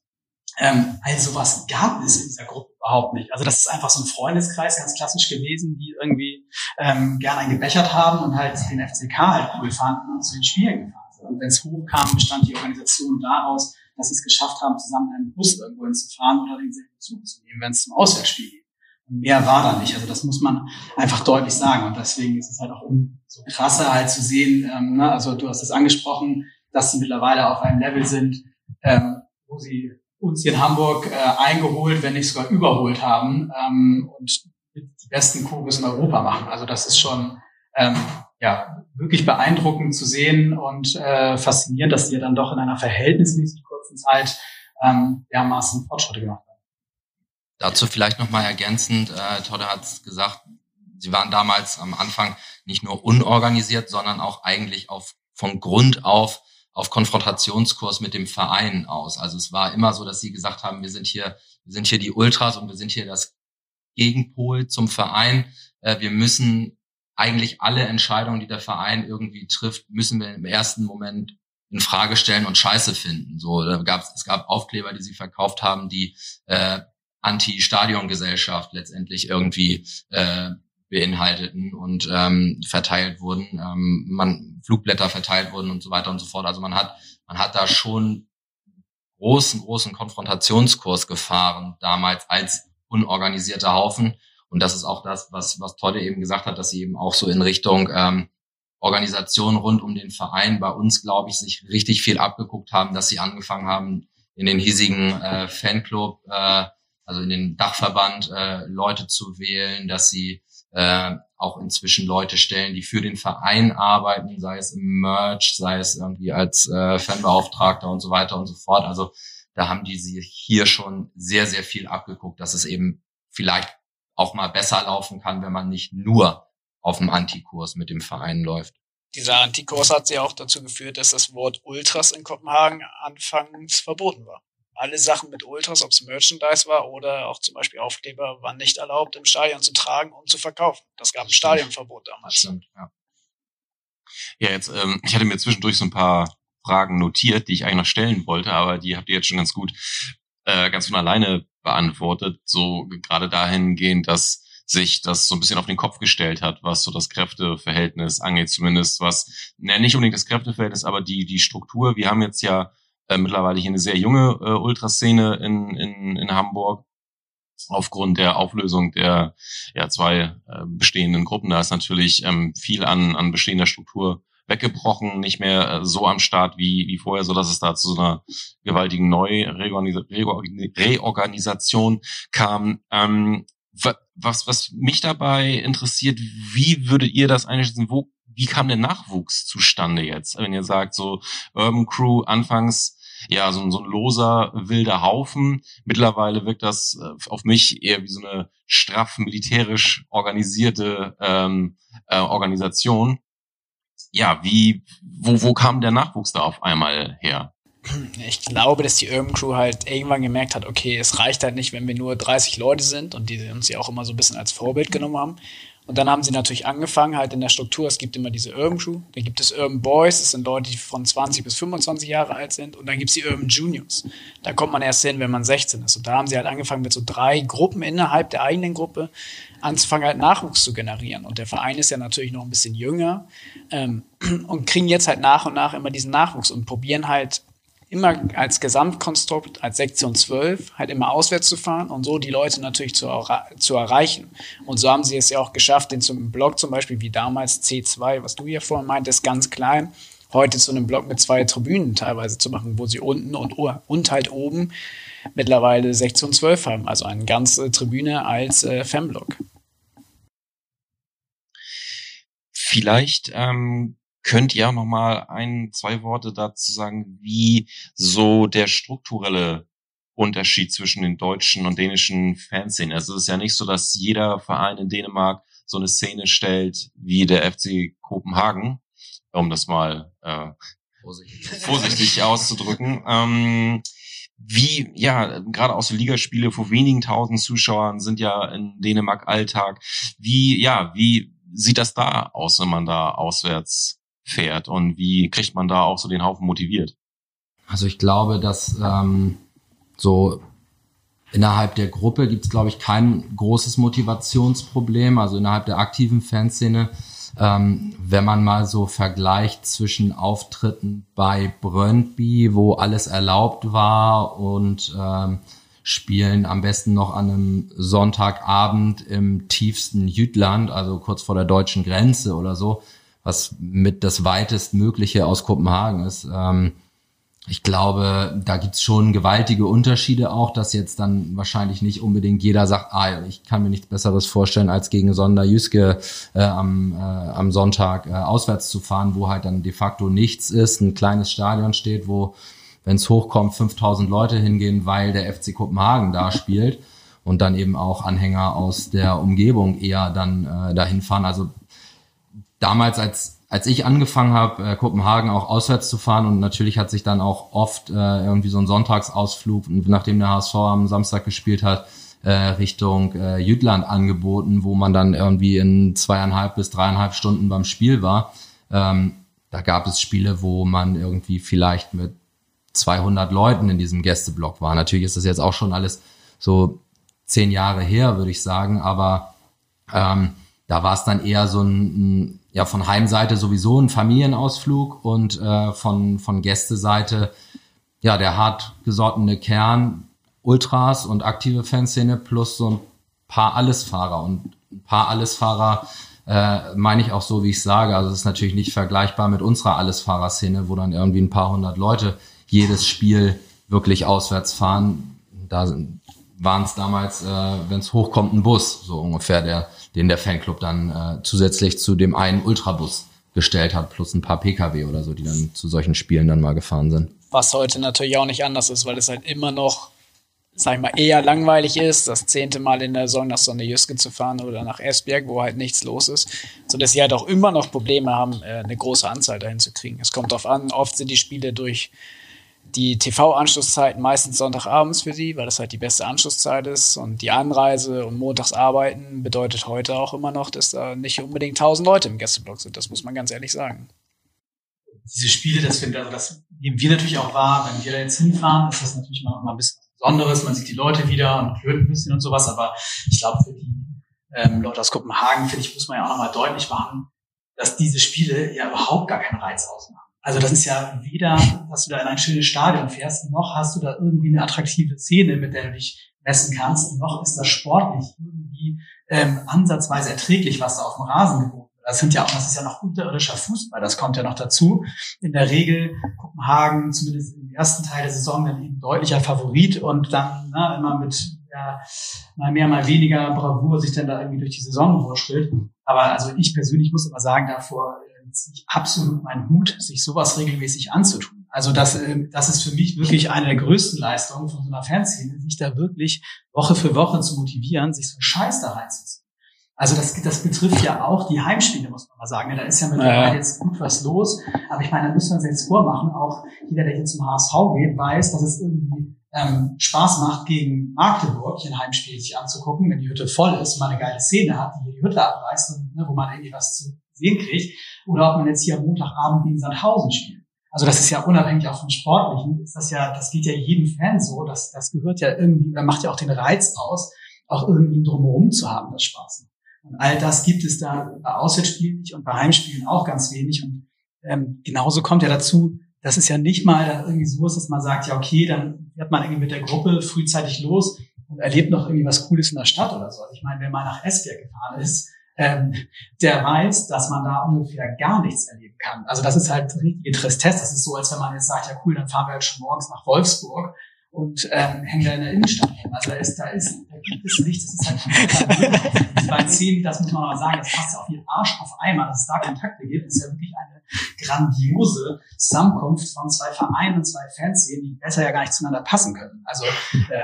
ähm, also was gab es in dieser Gruppe überhaupt nicht. Also das ist einfach so ein Freundeskreis, ganz klassisch gewesen, die irgendwie ähm, gerne einen gebechert haben und halt den FCK halt cool fanden und zu den Spielen gefahren sind. Und wenn es hochkam, bestand die Organisation daraus, dass sie es geschafft haben, zusammen einen Bus irgendwo hinzufahren oder denselben Zug zu nehmen, wenn es zum Auswärtsspiel geht. Und mehr war da nicht. Also das muss man einfach deutlich sagen. Und deswegen ist es halt auch so krasser halt zu sehen, ähm, ne? also du hast es angesprochen, dass sie mittlerweile auf einem Level sind, ähm, wo sie uns hier in Hamburg äh, eingeholt, wenn nicht sogar überholt haben ähm, und die besten Chorus in Europa machen. Also das ist schon ähm, ja wirklich beeindruckend zu sehen und äh, faszinierend, dass die dann doch in einer verhältnismäßig kurzen Zeit ähm, dermaßen Fortschritte gemacht haben. Dazu vielleicht nochmal ergänzend, äh, Todde hat es gesagt, sie waren damals am Anfang nicht nur unorganisiert, sondern auch eigentlich auf von Grund auf auf Konfrontationskurs mit dem Verein aus. Also es war immer so, dass sie gesagt haben, wir sind hier, wir sind hier die Ultras und wir sind hier das Gegenpol zum Verein. Äh, wir müssen eigentlich alle Entscheidungen, die der Verein irgendwie trifft, müssen wir im ersten Moment in Frage stellen und Scheiße finden. So, da gab's, es gab Aufkleber, die sie verkauft haben, die äh, Anti-Stadion-Gesellschaft letztendlich irgendwie äh, beinhalteten und ähm, verteilt wurden, ähm, man Flugblätter verteilt wurden und so weiter und so fort. Also man hat man hat da schon großen großen Konfrontationskurs gefahren damals als unorganisierter Haufen und das ist auch das, was was Todde eben gesagt hat, dass sie eben auch so in Richtung ähm, Organisation rund um den Verein bei uns, glaube ich, sich richtig viel abgeguckt haben, dass sie angefangen haben in den hiesigen äh, Fanclub, äh, also in den Dachverband äh, Leute zu wählen, dass sie äh, auch inzwischen Leute stellen, die für den Verein arbeiten, sei es im Merch, sei es irgendwie als äh, Fanbeauftragter und so weiter und so fort. Also da haben die sich hier schon sehr, sehr viel abgeguckt, dass es eben vielleicht auch mal besser laufen kann, wenn man nicht nur auf dem Antikurs mit dem Verein läuft. Dieser Antikurs hat ja auch dazu geführt, dass das Wort Ultras in Kopenhagen anfangs verboten war alle Sachen mit Ultras, ob es Merchandise war oder auch zum Beispiel Aufkleber, waren nicht erlaubt, im Stadion zu tragen und zu verkaufen. Das gab ein Stadionverbot damals. Stimmt, ja. Ja, jetzt, ähm, ich hatte mir zwischendurch so ein paar Fragen notiert, die ich eigentlich noch stellen wollte, aber die habt ihr jetzt schon ganz gut, äh, ganz von alleine beantwortet. So gerade dahingehend, dass sich das so ein bisschen auf den Kopf gestellt hat, was so das Kräfteverhältnis angeht, zumindest was, ne, nicht unbedingt das Kräfteverhältnis, aber die, die Struktur. Wir haben jetzt ja äh, mittlerweile hier eine sehr junge äh, Ultraszene in, in, in Hamburg aufgrund der Auflösung der ja, zwei äh, bestehenden Gruppen. Da ist natürlich ähm, viel an, an bestehender Struktur weggebrochen, nicht mehr äh, so am Start wie, wie vorher, so dass es da zu so einer gewaltigen Neureorganisation kam. Ähm, was, was mich dabei interessiert, wie würdet ihr das einschätzen? Wo, wie kam der Nachwuchs zustande jetzt? Wenn ihr sagt, so Urban Crew anfangs ja, so, so ein loser, wilder Haufen. Mittlerweile wirkt das äh, auf mich eher wie so eine straff militärisch organisierte ähm, äh, Organisation. Ja, wie, wo, wo kam der Nachwuchs da auf einmal her? Ich glaube, dass die Urban Crew halt irgendwann gemerkt hat, okay, es reicht halt nicht, wenn wir nur 30 Leute sind und die uns ja auch immer so ein bisschen als Vorbild genommen haben, und dann haben sie natürlich angefangen, halt in der Struktur, es gibt immer diese Urban Crew, dann gibt es Urban Boys, das sind Leute, die von 20 bis 25 Jahre alt sind, und dann gibt es die Urban Juniors. Da kommt man erst hin, wenn man 16 ist. Und da haben sie halt angefangen, mit so drei Gruppen innerhalb der eigenen Gruppe anzufangen, halt Nachwuchs zu generieren. Und der Verein ist ja natürlich noch ein bisschen jünger ähm, und kriegen jetzt halt nach und nach immer diesen Nachwuchs und probieren halt immer als Gesamtkonstrukt, als Sektion 12, halt immer auswärts zu fahren und so die Leute natürlich zu, zu erreichen. Und so haben sie es ja auch geschafft, den zum Block zum Beispiel wie damals C2, was du hier vorhin meintest, ganz klein, heute zu einem Block mit zwei Tribünen teilweise zu machen, wo sie unten und, und halt oben mittlerweile Sektion 12 haben, also eine ganze Tribüne als äh, Fanblock. Vielleicht ähm, könnt ihr auch noch mal ein, zwei Worte dazu sagen, wie so der strukturelle Unterschied zwischen den deutschen und dänischen Fanszenen. Also es ist ja nicht so, dass jeder Verein in Dänemark so eine Szene stellt wie der FC Kopenhagen, um das mal äh, vorsichtig, vorsichtig auszudrücken. Ähm, wie, ja, gerade auch so Ligaspiele vor wenigen tausend Zuschauern sind ja in Dänemark Alltag. Wie, ja, wie sieht das da aus, wenn man da auswärts fährt und wie kriegt man da auch so den Haufen motiviert? Also ich glaube, dass ähm, so innerhalb der Gruppe gibt es, glaube ich, kein großes Motivationsproblem. Also innerhalb der aktiven Fanszene, ähm, wenn man mal so vergleicht zwischen Auftritten bei Brøndby, wo alles erlaubt war, und ähm, Spielen am besten noch an einem Sonntagabend im tiefsten Jütland, also kurz vor der deutschen Grenze oder so, was mit das weitest Mögliche aus Kopenhagen ist. Ähm, ich glaube, da gibt's schon gewaltige Unterschiede auch, dass jetzt dann wahrscheinlich nicht unbedingt jeder sagt, ah, ich kann mir nichts Besseres vorstellen, als gegen Sonderjüske äh, am, äh, am Sonntag äh, auswärts zu fahren, wo halt dann de facto nichts ist, ein kleines Stadion steht, wo, wenn es hochkommt, 5000 Leute hingehen, weil der FC Kopenhagen da spielt und dann eben auch Anhänger aus der Umgebung eher dann äh, dahin fahren. Also damals als als ich angefangen habe, äh, Kopenhagen auch auswärts zu fahren und natürlich hat sich dann auch oft äh, irgendwie so ein Sonntagsausflug, nachdem der HSV am Samstag gespielt hat, äh, Richtung äh, Jütland angeboten, wo man dann irgendwie in zweieinhalb bis dreieinhalb Stunden beim Spiel war. Ähm, da gab es Spiele, wo man irgendwie vielleicht mit 200 Leuten in diesem Gästeblock war. Natürlich ist das jetzt auch schon alles so zehn Jahre her, würde ich sagen, aber ähm, da war es dann eher so ein, ein ja von Heimseite sowieso ein Familienausflug und äh, von, von Gästeseite ja der hart gesottene Kern Ultras und aktive Fanszene plus so ein paar Allesfahrer und ein paar Allesfahrer äh, meine ich auch so, wie ich sage. Also es ist natürlich nicht vergleichbar mit unserer Allesfahrerszene, wo dann irgendwie ein paar hundert Leute jedes Spiel wirklich auswärts fahren. Da waren es damals, äh, wenn es hochkommt, ein Bus, so ungefähr, der den der Fanclub dann äh, zusätzlich zu dem einen Ultrabus gestellt hat, plus ein paar Pkw oder so, die dann zu solchen Spielen dann mal gefahren sind. Was heute natürlich auch nicht anders ist, weil es halt immer noch, sag ich mal, eher langweilig ist, das zehnte Mal in der Saison nach Sonne-Jüske zu fahren oder nach Esbjerg, wo halt nichts los ist, so dass sie halt auch immer noch Probleme haben, äh, eine große Anzahl dahin zu kriegen. Es kommt darauf an, oft sind die Spiele durch die TV-Anschlusszeiten meistens Sonntagabends für sie, weil das halt die beste Anschlusszeit ist. Und die Anreise und Montagsarbeiten bedeutet heute auch immer noch, dass da nicht unbedingt tausend Leute im Gästeblock sind. Das muss man ganz ehrlich sagen. Diese Spiele, das, finden, also das nehmen wir natürlich auch wahr. Wenn wir da jetzt hinfahren, ist das natürlich mal, mal ein bisschen Besonderes. Man sieht die Leute wieder und hört ein bisschen und sowas. Aber ich glaube, für die ähm, Leute aus Kopenhagen, finde ich, muss man ja auch nochmal deutlich machen, dass diese Spiele ja überhaupt gar keinen Reiz ausmachen. Also das ist ja weder, dass du da in ein schönes Stadion fährst, noch hast du da irgendwie eine attraktive Szene, mit der du dich messen kannst, noch ist das sportlich irgendwie ähm, ansatzweise erträglich, was da auf dem Rasen geboten wird. Das sind ja auch, das ist ja noch unterirdischer Fußball, das kommt ja noch dazu. In der Regel Kopenhagen, zumindest im ersten Teil der Saison, dann eben deutlicher Favorit und dann na, immer mit ja, mal mehr, mal weniger Bravour sich dann da irgendwie durch die Saison wurschtelt. Aber also ich persönlich muss immer sagen, davor ziehe absolut meinen Hut, sich sowas regelmäßig anzutun. Also das, äh, das ist für mich wirklich eine der größten Leistungen von so einer Fanszene, sich da wirklich Woche für Woche zu motivieren, sich so einen Scheiß da reinzuziehen. Also das, das betrifft ja auch die Heimspiele, muss man mal sagen. Da ist ja mittlerweile ja. jetzt gut was los. Aber ich meine, da müssen wir uns jetzt vormachen. Auch jeder, der hier zum HSV geht, weiß, dass es irgendwie ähm, Spaß macht, gegen Magdeburg ein Heimspiel sich anzugucken, wenn die Hütte voll ist, man eine geile Szene hat, die hier die Hütte abreißt und ne, wo man irgendwie was zu sehen kriegt, oder ob man jetzt hier am Montagabend gegen Sandhausen spielt. Also das ist ja unabhängig auch vom Sportlichen, ist das ja, das geht ja jedem Fan so, das, das gehört ja irgendwie, da macht ja auch den Reiz aus, auch irgendwie drumherum zu haben, das Spaß. Und all das gibt es da bei Auswärtsspielen nicht und bei Heimspielen auch ganz wenig. Und ähm, genauso kommt ja dazu, dass es ja nicht mal irgendwie so ist, dass man sagt, ja okay, dann fährt man irgendwie mit der Gruppe frühzeitig los und erlebt noch irgendwie was Cooles in der Stadt oder so. Also ich meine, wenn man nach Esbjerg gefahren ist, ähm, der weiß, dass man da ungefähr gar nichts erleben kann. Also das ist halt richtige Tristesse. Das ist so, als wenn man jetzt sagt, ja cool, dann fahren wir halt schon morgens nach Wolfsburg und ähm, hängen da in der Innenstadt rum. Also da ist, da ist, da gibt es nichts, das ist halt Beiden Szenen, das muss man mal sagen, das passt ja auf jeden Arsch auf einmal, dass es da Kontakte gibt, ist ja wirklich eine grandiose Zusammenkunft von zwei Vereinen und zwei Fanszenen, die besser ja gar nicht zueinander passen können. Also äh,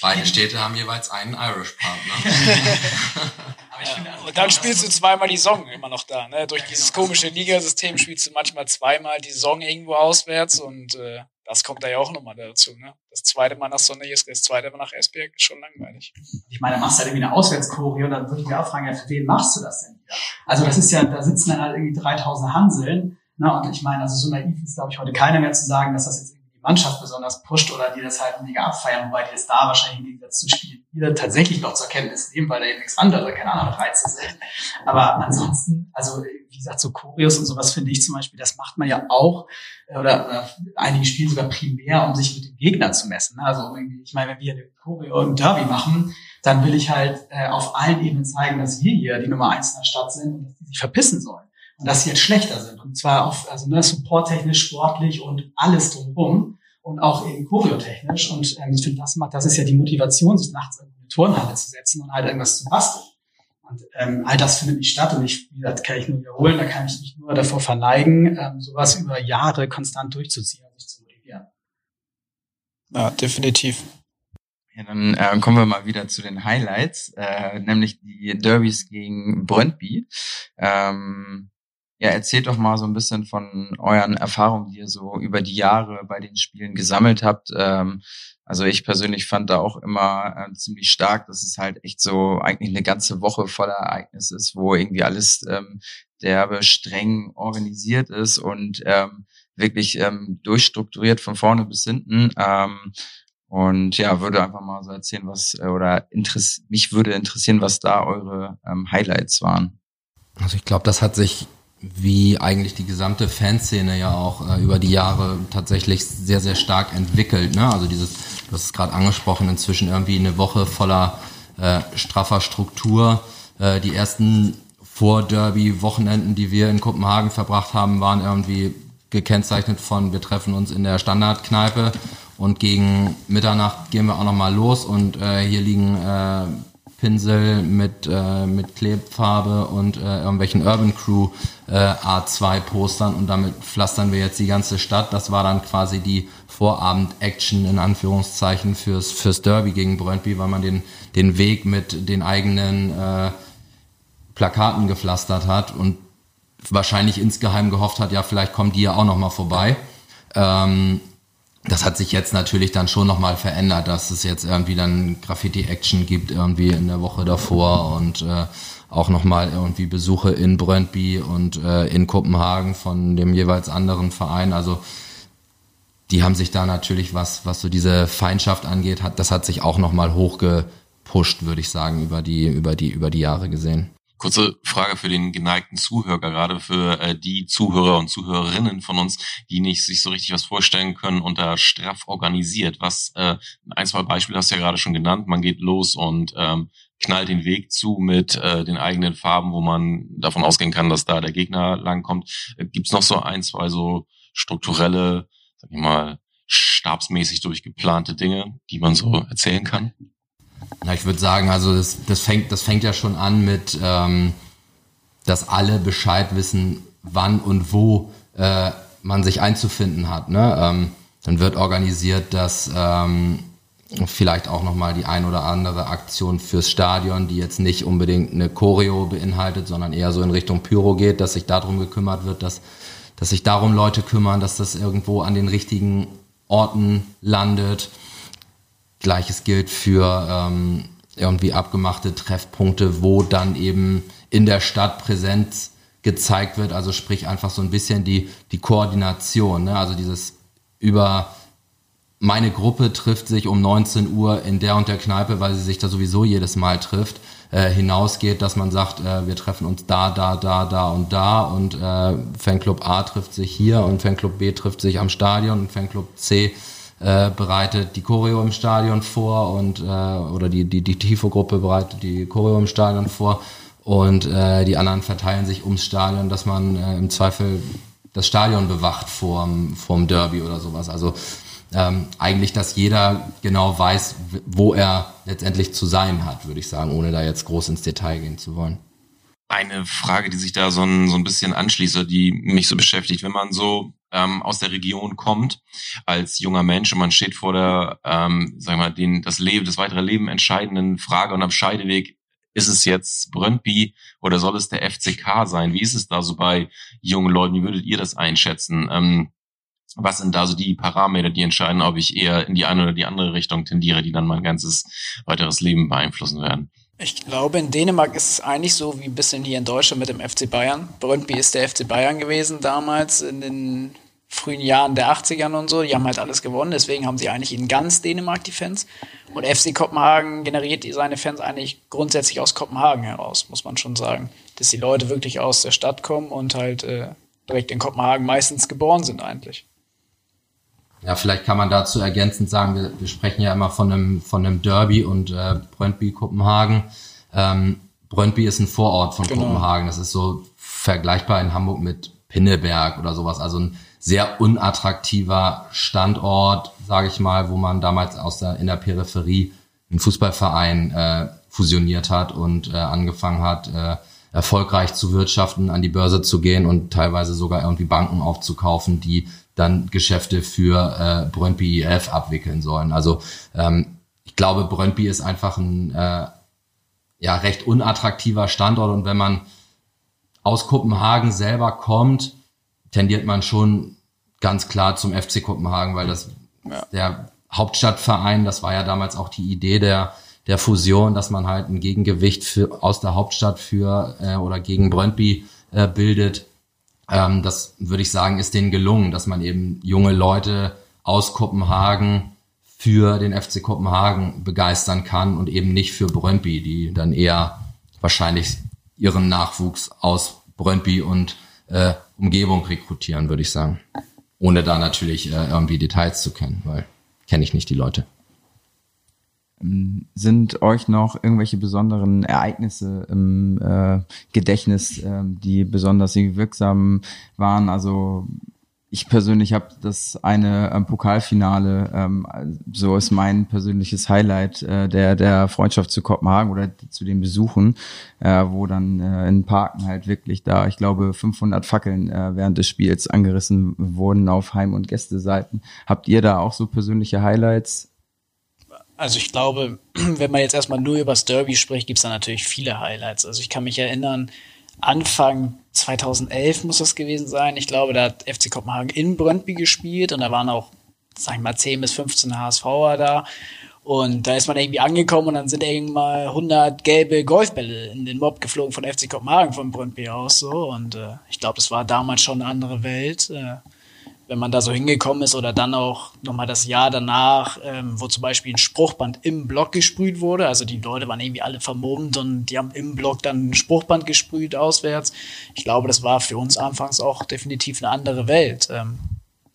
beide Städte haben jeweils einen Irish-Partner. ja, und dann spielst du zweimal die Song immer noch da. Ne? Durch dieses komische Ligasystem spielst du manchmal zweimal die Song irgendwo auswärts und äh, das kommt da ja auch nochmal dazu. Ne? Das zweite Mal nach Sonnejesk, das zweite Mal nach Esbjerg ist schon langweilig. Ich meine, machst du halt irgendwie eine Auswärtschoreo und dann würde ich mich auch fragen, ja, für wen machst du das denn wieder? Also das ist ja, da sitzen dann halt irgendwie 3000 Hanseln. Ne? Und ich meine, also so naiv ist, glaube ich, heute keiner mehr zu sagen, dass das jetzt Mannschaft besonders pusht oder die das halt mega abfeiern, wobei die es da wahrscheinlich im Gegensatz zu Spielen wieder tatsächlich noch zur Kenntnis nehmen, weil da eben nichts anderes, keine Ahnung, Reize sind. Aber ansonsten, also wie gesagt, so Choreos und sowas finde ich zum Beispiel, das macht man ja auch, oder, oder einige spielen sogar primär, um sich mit dem Gegner zu messen. Ne? Also ich meine, wenn wir eine Choreo im Derby machen, dann will ich halt äh, auf allen Ebenen zeigen, dass wir hier die Nummer eins in der Stadt sind und dass die sich verpissen sollen. Und dass sie jetzt schlechter sind. Und zwar auf, also ne, supporttechnisch, sportlich und alles drumherum und auch eben choreotechnisch. Und ähm, ich finde, das macht, das ist ja die Motivation, sich nachts in eine Turnhalle zu setzen und halt irgendwas zu basteln. Und ähm, all das findet nicht statt und ich, wie gesagt, kann ich nur wiederholen, da kann ich mich nur davor verneigen, ähm, sowas über Jahre konstant durchzuziehen und sich zu motivieren. Ja, definitiv. Ja, dann äh, kommen wir mal wieder zu den Highlights, äh, nämlich die Derbys gegen Brøndby. Ähm, ja, erzählt doch mal so ein bisschen von euren Erfahrungen, die ihr so über die Jahre bei den Spielen gesammelt habt. Ähm, also ich persönlich fand da auch immer äh, ziemlich stark, dass es halt echt so eigentlich eine ganze Woche voller Ereignisse ist, wo irgendwie alles ähm, derbe streng organisiert ist und ähm, wirklich durchstrukturiert von vorne bis hinten. Und ja, würde einfach mal so erzählen, was äh, oder mich würde interessieren, was da eure ähm, Highlights waren. Also ich glaube, das hat sich wie eigentlich die gesamte Fanszene ja auch äh, über die Jahre tatsächlich sehr, sehr stark entwickelt. Ne? Also dieses, du hast es gerade angesprochen, inzwischen irgendwie eine Woche voller äh, straffer Struktur. Äh, die ersten Vor-Derby-Wochenenden, die wir in Kopenhagen verbracht haben, waren irgendwie gekennzeichnet von, wir treffen uns in der Standardkneipe und gegen Mitternacht gehen wir auch nochmal los und äh, hier liegen äh, Pinsel mit, äh, mit Klebfarbe und äh, irgendwelchen Urban Crew äh, A2 Postern und damit pflastern wir jetzt die ganze Stadt. Das war dann quasi die Vorabend-Action in Anführungszeichen fürs, fürs Derby gegen Brøndby, weil man den, den Weg mit den eigenen äh, Plakaten gepflastert hat und wahrscheinlich insgeheim gehofft hat, ja, vielleicht kommen die ja auch nochmal vorbei. Ähm, das hat sich jetzt natürlich dann schon nochmal verändert, dass es jetzt irgendwie dann Graffiti-Action gibt irgendwie in der Woche davor und äh, auch nochmal irgendwie Besuche in Brøndby und äh, in Kopenhagen von dem jeweils anderen Verein. Also die haben sich da natürlich, was, was so diese Feindschaft angeht, hat, das hat sich auch nochmal hochgepusht, würde ich sagen, über die, über die, über die Jahre gesehen. Kurze Frage für den geneigten Zuhörer, gerade für äh, die Zuhörer und Zuhörerinnen von uns, die nicht sich so richtig was vorstellen können unter straff organisiert. Was äh, ein, zwei Beispiele hast du ja gerade schon genannt. Man geht los und ähm, knallt den Weg zu mit äh, den eigenen Farben, wo man davon ausgehen kann, dass da der Gegner langkommt. Äh, Gibt es noch so ein, zwei so strukturelle, sag ich mal, stabsmäßig durchgeplante Dinge, die man so erzählen kann? Na, ich würde sagen, also das, das, fängt, das fängt ja schon an mit, ähm, dass alle Bescheid wissen, wann und wo äh, man sich einzufinden hat. Ne? Ähm, dann wird organisiert, dass ähm, vielleicht auch nochmal die ein oder andere Aktion fürs Stadion, die jetzt nicht unbedingt eine Choreo beinhaltet, sondern eher so in Richtung Pyro geht, dass sich darum gekümmert wird, dass, dass sich darum Leute kümmern, dass das irgendwo an den richtigen Orten landet. Gleiches gilt für ähm, irgendwie abgemachte Treffpunkte, wo dann eben in der Stadt Präsenz gezeigt wird. Also sprich einfach so ein bisschen die, die Koordination. Ne? Also dieses über meine Gruppe trifft sich um 19 Uhr in der und der Kneipe, weil sie sich da sowieso jedes Mal trifft, äh, hinausgeht, dass man sagt, äh, wir treffen uns da, da, da, da und da und äh, Fanclub A trifft sich hier und Fanclub B trifft sich am Stadion und Fanclub C bereitet die Choreo im Stadion vor und äh, oder die die die Tifo-Gruppe bereitet die Choreo im Stadion vor und äh, die anderen verteilen sich ums Stadion, dass man äh, im Zweifel das Stadion bewacht vorm vorm Derby oder sowas. Also ähm, eigentlich, dass jeder genau weiß, wo er letztendlich zu sein hat, würde ich sagen, ohne da jetzt groß ins Detail gehen zu wollen. Eine Frage, die sich da so ein, so ein bisschen anschließt, die mich so beschäftigt, wenn man so ähm, aus der Region kommt als junger Mensch und man steht vor der, ähm, sagen wir mal, den, das Leben, das weitere Leben entscheidenden Frage und am Scheideweg, ist es jetzt Brøndby oder soll es der FCK sein? Wie ist es da so bei jungen Leuten? Wie würdet ihr das einschätzen? Ähm, was sind da so die Parameter, die entscheiden, ob ich eher in die eine oder die andere Richtung tendiere, die dann mein ganzes weiteres Leben beeinflussen werden? Ich glaube, in Dänemark ist es eigentlich so wie ein bisschen hier in Deutschland mit dem FC Bayern. Brøndby ist der FC Bayern gewesen damals in den frühen Jahren der 80ern und so. Die haben halt alles gewonnen, deswegen haben sie eigentlich in ganz Dänemark die Fans. Und FC Kopenhagen generiert seine Fans eigentlich grundsätzlich aus Kopenhagen heraus, muss man schon sagen. Dass die Leute wirklich aus der Stadt kommen und halt äh, direkt in Kopenhagen meistens geboren sind eigentlich. Ja, vielleicht kann man dazu ergänzend sagen, wir, wir sprechen ja immer von einem, von einem Derby und äh, Brøndby Kopenhagen. Ähm, Brøndby ist ein Vorort von genau. Kopenhagen. Das ist so vergleichbar in Hamburg mit Pinneberg oder sowas. Also ein sehr unattraktiver Standort, sage ich mal, wo man damals aus der, in der Peripherie einen Fußballverein äh, fusioniert hat und äh, angefangen hat, äh, erfolgreich zu wirtschaften, an die Börse zu gehen und teilweise sogar irgendwie Banken aufzukaufen, die dann Geschäfte für äh, Brøndby IF abwickeln sollen. Also ähm, ich glaube, Brøndby ist einfach ein äh, ja recht unattraktiver Standort und wenn man aus Kopenhagen selber kommt, tendiert man schon ganz klar zum FC Kopenhagen, weil das ja. der Hauptstadtverein, das war ja damals auch die Idee der der Fusion, dass man halt ein Gegengewicht für, aus der Hauptstadt für äh, oder gegen Brøndby äh, bildet ähm, das würde ich sagen, ist denen gelungen, dass man eben junge Leute aus Kopenhagen für den FC Kopenhagen begeistern kann und eben nicht für Brøndby, die dann eher wahrscheinlich ihren Nachwuchs aus Brøndby und äh, Umgebung rekrutieren, würde ich sagen. Ohne da natürlich äh, irgendwie Details zu kennen, weil kenne ich nicht die Leute. Ähm, sind euch noch irgendwelche besonderen Ereignisse im äh, Gedächtnis, äh, die besonders wirksam waren? Also ich persönlich habe das eine ähm, Pokalfinale, ähm, so ist mein persönliches Highlight äh, der der Freundschaft zu Kopenhagen oder zu den Besuchen, äh, wo dann äh, in Parken halt wirklich da, ich glaube 500 Fackeln äh, während des Spiels angerissen wurden auf Heim- und Gästeseiten. Habt ihr da auch so persönliche Highlights? Also ich glaube, wenn man jetzt erstmal nur über das Derby spricht, gibt es da natürlich viele Highlights. Also ich kann mich erinnern, Anfang 2011 muss das gewesen sein. Ich glaube, da hat FC Kopenhagen in Brøndby gespielt und da waren auch, sag ich mal, 10 bis 15 HSVer da. Und da ist man irgendwie angekommen und dann sind irgendwann mal 100 gelbe Golfbälle in den Mob geflogen von FC Kopenhagen von Brøndby aus so. Und äh, ich glaube, das war damals schon eine andere Welt. Äh, wenn man da so hingekommen ist oder dann auch nochmal das Jahr danach, ähm, wo zum Beispiel ein Spruchband im Block gesprüht wurde. Also die Leute waren irgendwie alle vermummt und die haben im Block dann ein Spruchband gesprüht auswärts. Ich glaube, das war für uns anfangs auch definitiv eine andere Welt, ähm,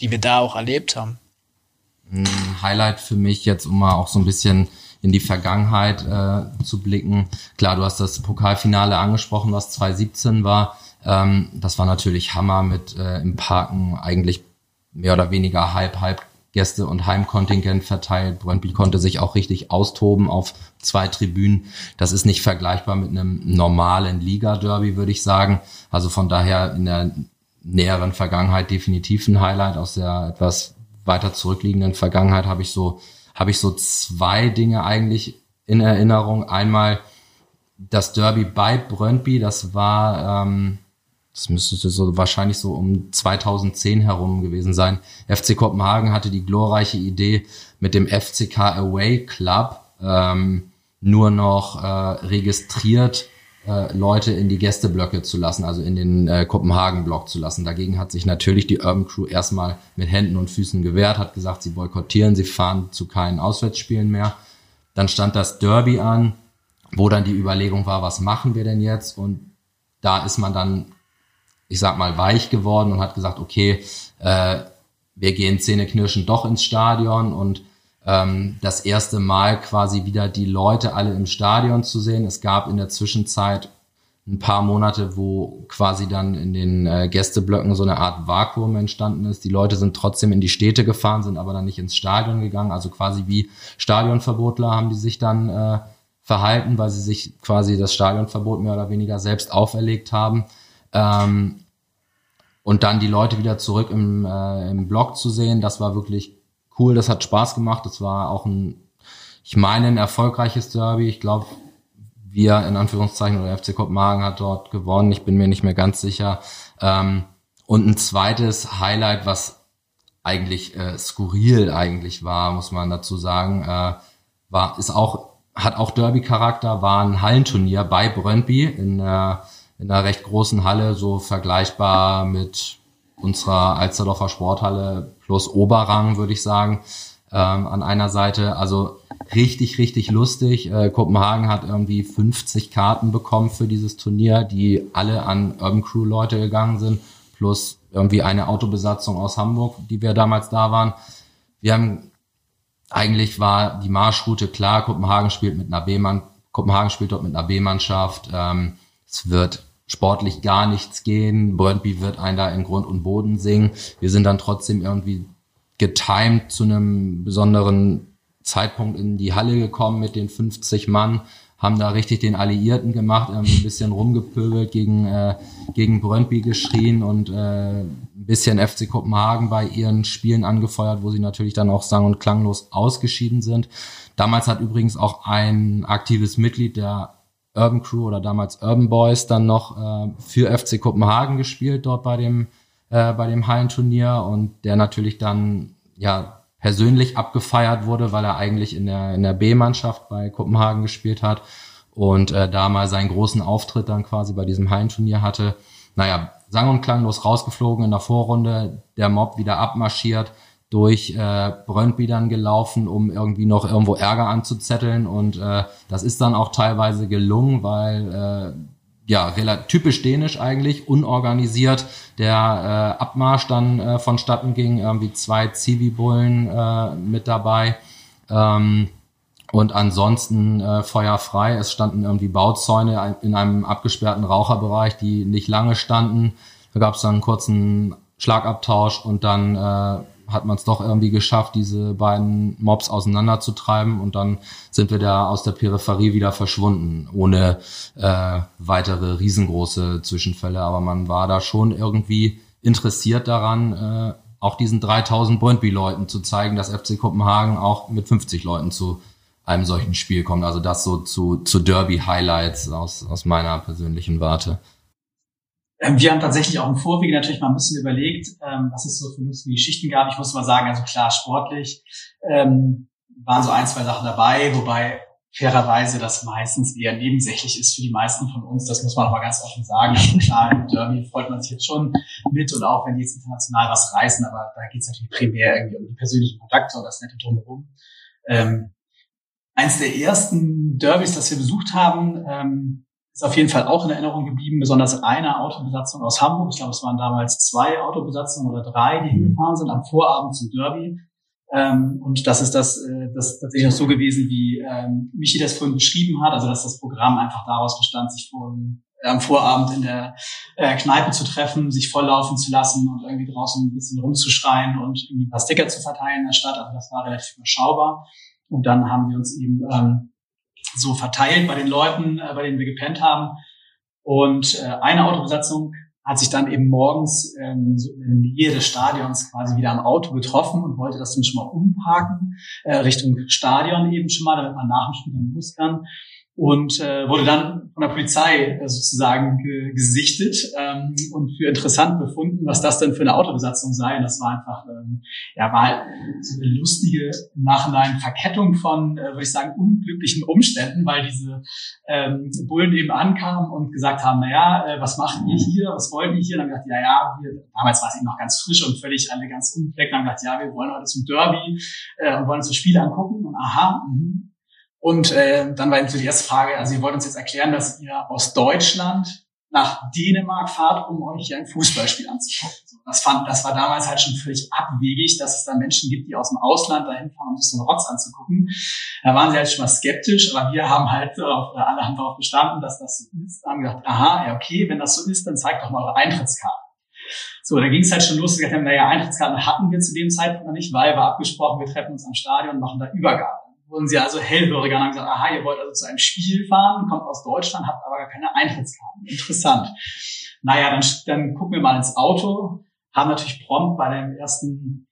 die wir da auch erlebt haben. Ein Highlight für mich jetzt, um mal auch so ein bisschen in die Vergangenheit äh, zu blicken. Klar, du hast das Pokalfinale angesprochen, was 2017 war. Ähm, das war natürlich Hammer mit äh, im Parken eigentlich mehr oder weniger halb, halb Gäste- und Heimkontingent verteilt. Brøndby konnte sich auch richtig austoben auf zwei Tribünen. Das ist nicht vergleichbar mit einem normalen Liga-Derby, würde ich sagen. Also von daher in der näheren Vergangenheit definitiv ein Highlight. Aus der etwas weiter zurückliegenden Vergangenheit habe ich so, habe ich so zwei Dinge eigentlich in Erinnerung. Einmal das Derby bei Brøndby, das war ähm, das müsste so wahrscheinlich so um 2010 herum gewesen sein. FC Kopenhagen hatte die glorreiche Idee, mit dem FCK Away Club ähm, nur noch äh, registriert äh, Leute in die Gästeblöcke zu lassen, also in den äh, Kopenhagen-Block zu lassen. Dagegen hat sich natürlich die Urban Crew erstmal mit Händen und Füßen gewehrt, hat gesagt, sie boykottieren, sie fahren zu keinen Auswärtsspielen mehr. Dann stand das Derby an, wo dann die Überlegung war, was machen wir denn jetzt? Und da ist man dann ich sag mal, weich geworden und hat gesagt, okay, äh, wir gehen zähneknirschend doch ins Stadion und ähm, das erste Mal quasi wieder die Leute alle im Stadion zu sehen. Es gab in der Zwischenzeit ein paar Monate, wo quasi dann in den äh, Gästeblöcken so eine Art Vakuum entstanden ist. Die Leute sind trotzdem in die Städte gefahren, sind aber dann nicht ins Stadion gegangen. Also quasi wie Stadionverbotler haben die sich dann äh, verhalten, weil sie sich quasi das Stadionverbot mehr oder weniger selbst auferlegt haben. Ähm, und dann die Leute wieder zurück im, äh, im Blog zu sehen, das war wirklich cool, das hat Spaß gemacht. Das war auch ein, ich meine, ein erfolgreiches Derby. Ich glaube, wir in Anführungszeichen oder FC Kopenhagen hat dort gewonnen. Ich bin mir nicht mehr ganz sicher. Ähm, und ein zweites Highlight, was eigentlich äh, skurril eigentlich war, muss man dazu sagen, äh, war ist auch hat auch Derby-Charakter, war ein Hallenturnier bei Brøndby in, äh, in einer recht großen Halle, so vergleichbar mit unserer Alsterdorfer Sporthalle plus Oberrang, würde ich sagen, ähm, an einer Seite. Also richtig, richtig lustig. Äh, Kopenhagen hat irgendwie 50 Karten bekommen für dieses Turnier, die alle an Urban Crew Leute gegangen sind, plus irgendwie eine Autobesatzung aus Hamburg, die wir damals da waren. Wir haben eigentlich war die Marschroute klar, Kopenhagen spielt mit einer B-Mann, Kopenhagen spielt dort mit einer B-Mannschaft. Ähm, es wird sportlich gar nichts gehen. Brøndby wird einen da in Grund und Boden singen. Wir sind dann trotzdem irgendwie getimed zu einem besonderen Zeitpunkt in die Halle gekommen mit den 50 Mann, haben da richtig den Alliierten gemacht, ein bisschen rumgepöbelt, gegen, äh, gegen Brøndby geschrien und äh, ein bisschen FC Kopenhagen bei ihren Spielen angefeuert, wo sie natürlich dann auch sang- und klanglos ausgeschieden sind. Damals hat übrigens auch ein aktives Mitglied der Urban Crew oder damals Urban Boys dann noch äh, für FC Kopenhagen gespielt dort bei dem äh, bei dem Hallenturnier und der natürlich dann ja persönlich abgefeiert wurde, weil er eigentlich in der, in der B-Mannschaft bei Kopenhagen gespielt hat und äh, da mal seinen großen Auftritt dann quasi bei diesem Hallenturnier hatte. Naja, sang- und klanglos rausgeflogen in der Vorrunde, der Mob wieder abmarschiert, durch äh, Brøndby dann gelaufen, um irgendwie noch irgendwo Ärger anzuzetteln und äh, das ist dann auch teilweise gelungen, weil äh, ja, relativ typisch dänisch eigentlich, unorganisiert. Der äh, Abmarsch dann äh, vonstatten ging, irgendwie zwei Zivi-Bullen äh, mit dabei. Ähm, und ansonsten äh, feuerfrei. Es standen irgendwie Bauzäune in einem abgesperrten Raucherbereich, die nicht lange standen. Da gab es dann einen kurzen Schlagabtausch und dann äh, hat man es doch irgendwie geschafft, diese beiden Mobs auseinanderzutreiben und dann sind wir da aus der Peripherie wieder verschwunden, ohne äh, weitere riesengroße Zwischenfälle. Aber man war da schon irgendwie interessiert daran, äh, auch diesen 3000 Brøndby-Leuten zu zeigen, dass FC Kopenhagen auch mit 50 Leuten zu einem solchen Spiel kommt. Also das so zu, zu Derby-Highlights aus, aus meiner persönlichen Warte. Ähm, wir haben tatsächlich auch im Vorwege natürlich mal ein bisschen überlegt, ähm, was es so für lustige Geschichten gab. Ich muss mal sagen, also klar, sportlich ähm, waren so ein, zwei Sachen dabei, wobei fairerweise das meistens eher nebensächlich ist für die meisten von uns. Das muss man aber ganz offen sagen. Also klar, im Derby freut man sich jetzt schon mit und auch wenn die jetzt international was reißen, aber da geht es natürlich primär irgendwie um die persönlichen Kontakte und das nette Drumherum. Ähm, eins der ersten Derbys, das wir besucht haben, ähm, ist auf jeden Fall auch in Erinnerung geblieben, besonders eine Autobesatzung aus Hamburg. Ich glaube, es waren damals zwei Autobesatzungen oder drei, die mhm. hingefahren sind am Vorabend zum Derby. Ähm, und das ist das, äh, das tatsächlich auch so gewesen, wie ähm, Michi das vorhin beschrieben hat, also dass das Programm einfach daraus bestand, sich vor, äh, am Vorabend in der äh, Kneipe zu treffen, sich volllaufen zu lassen und irgendwie draußen ein bisschen rumzuschreien und irgendwie ein paar Sticker zu verteilen in der Stadt. Also das war relativ überschaubar. Und dann haben wir uns eben ähm, so verteilt bei den Leuten, äh, bei denen wir gepennt haben. Und äh, eine Autobesatzung hat sich dann eben morgens ähm, so in der Nähe des Stadions quasi wieder am Auto getroffen und wollte das dann schon mal umparken, äh, Richtung Stadion eben schon mal, damit man nach dem Spiel dann los kann und äh, wurde dann von der Polizei äh, sozusagen ge gesichtet ähm, und für interessant befunden, was das denn für eine Autobesatzung sei. Und das war einfach, ähm, ja, war halt so eine lustige im Nachhinein Verkettung von, äh, würde ich sagen, unglücklichen Umständen, weil diese ähm, Bullen eben ankamen und gesagt haben, na ja, äh, was macht ihr hier, was wollt ihr hier? Und dann gesagt, ja, ja, wir, damals war es eben noch ganz frisch und völlig alle ganz unbefleckt. Dann gesagt, ja, wir wollen heute zum Derby äh, und wollen uns das Spiel angucken. Und aha, mh, und äh, dann war natürlich die erste Frage, also ihr wollt uns jetzt erklären, dass ihr aus Deutschland nach Dänemark fahrt, um euch hier ein Fußballspiel anzugucken. Das, fand, das war damals halt schon völlig abwegig, dass es da Menschen gibt, die aus dem Ausland dahin fahren, um sich so einen Rotz anzugucken. Da waren sie halt schon mal skeptisch, aber wir haben halt, darauf, alle haben darauf bestanden, dass das so ist. Haben gedacht, aha, ja okay, wenn das so ist, dann zeigt doch mal eure Eintrittkarte. So, da ging es halt schon los. Wir gesagt naja, Eintrittskarten hatten wir zu dem Zeitpunkt noch nicht, weil wir abgesprochen, wir treffen uns am Stadion und machen da Übergabe wurden sie also hellhöriger und haben gesagt, aha, ihr wollt also zu einem Spiel fahren, kommt aus Deutschland, habt aber gar keine Eintrittskarten. Interessant. Naja, dann, dann gucken wir mal ins Auto, haben natürlich prompt bei dem ersten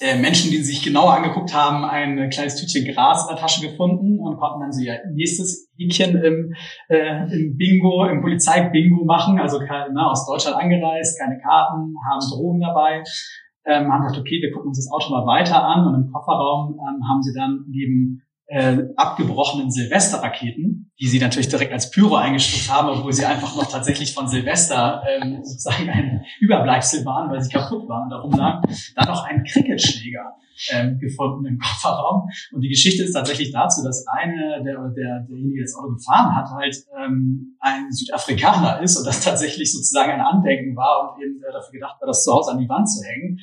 äh, Menschen, die sich genauer angeguckt haben, ein kleines Tütchen Gras in der Tasche gefunden und konnten dann so ihr nächstes Häkchen im, äh, im Bingo, im Polizeibingo machen, also ne, aus Deutschland angereist, keine Karten, haben Drogen dabei, ähm, haben gesagt, okay, wir gucken uns das Auto mal weiter an und im Kofferraum ähm, haben sie dann neben äh, abgebrochenen Silvesterraketen, die sie natürlich direkt als Pyro eingestuft haben, obwohl sie einfach noch tatsächlich von Silvester ähm, sozusagen ein Überbleibsel waren, weil sie kaputt waren und darum lagen, dann noch ein Cricketschläger ähm, gefunden im Kofferraum. Und die Geschichte ist tatsächlich dazu, dass eine, der, der, derjenige, der das Auto gefahren hat, halt ähm, ein Südafrikaner ist und das tatsächlich sozusagen ein Andenken war und eben äh, dafür gedacht war, das zu Hause an die Wand zu hängen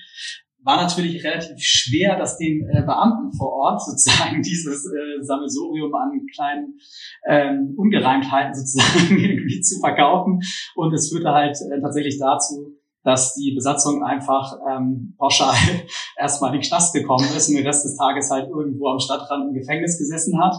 war natürlich relativ schwer, das den äh, Beamten vor Ort sozusagen dieses äh, Sammelsurium an kleinen ähm, Ungereimtheiten sozusagen irgendwie zu verkaufen. Und es führte halt äh, tatsächlich dazu, dass die Besatzung einfach ähm, pauschal erstmal in den Knast gekommen ist und den Rest des Tages halt irgendwo am Stadtrand im Gefängnis gesessen hat.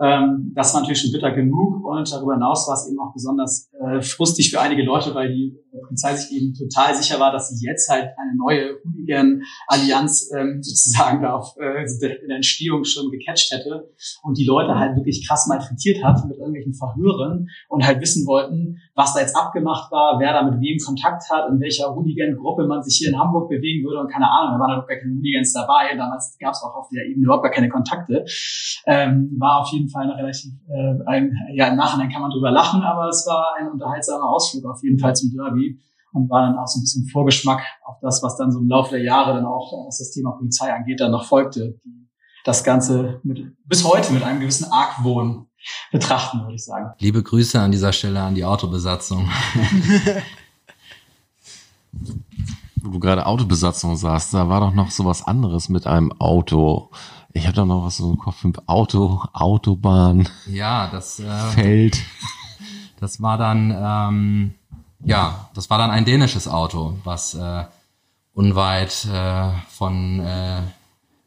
Ähm, das war natürlich schon bitter genug und darüber hinaus war es eben auch besonders äh, frustig für einige Leute, weil die Polizei sich eben total sicher war, dass sie jetzt halt eine neue Hooligan-Allianz ähm, sozusagen da auf, äh, in der Entstehung schon gecatcht hätte und die Leute halt wirklich krass malträtiert hat mit irgendwelchen Verhören und halt wissen wollten, was da jetzt abgemacht war, wer da mit wem Kontakt hat, in welcher Hooligan-Gruppe man sich hier in Hamburg bewegen würde und keine Ahnung, da waren halt gar keine Hooligans dabei, damals gab es auch auf der Ebene überhaupt gar keine Kontakte, ähm, war auf jeden Fall eine relativ, äh, ein, ja im Nachhinein kann man drüber lachen, aber es war ein unterhaltsamer Ausflug auf jeden Fall zum Derby und war dann auch so ein bisschen Vorgeschmack auf das, was dann so im Laufe der Jahre dann auch, was das Thema Polizei angeht, dann noch folgte. Das Ganze mit, bis heute mit einem gewissen Argwohn betrachten, würde ich sagen. Liebe Grüße an dieser Stelle an die Autobesatzung. Wo du gerade Autobesatzung sagst, da war doch noch so was anderes mit einem Auto. Ich habe da noch was so im Kopf mit Auto, Autobahn. Ja, das äh, Feld. Das war dann ähm, ja, das war dann ein dänisches Auto, was äh, unweit äh, von äh,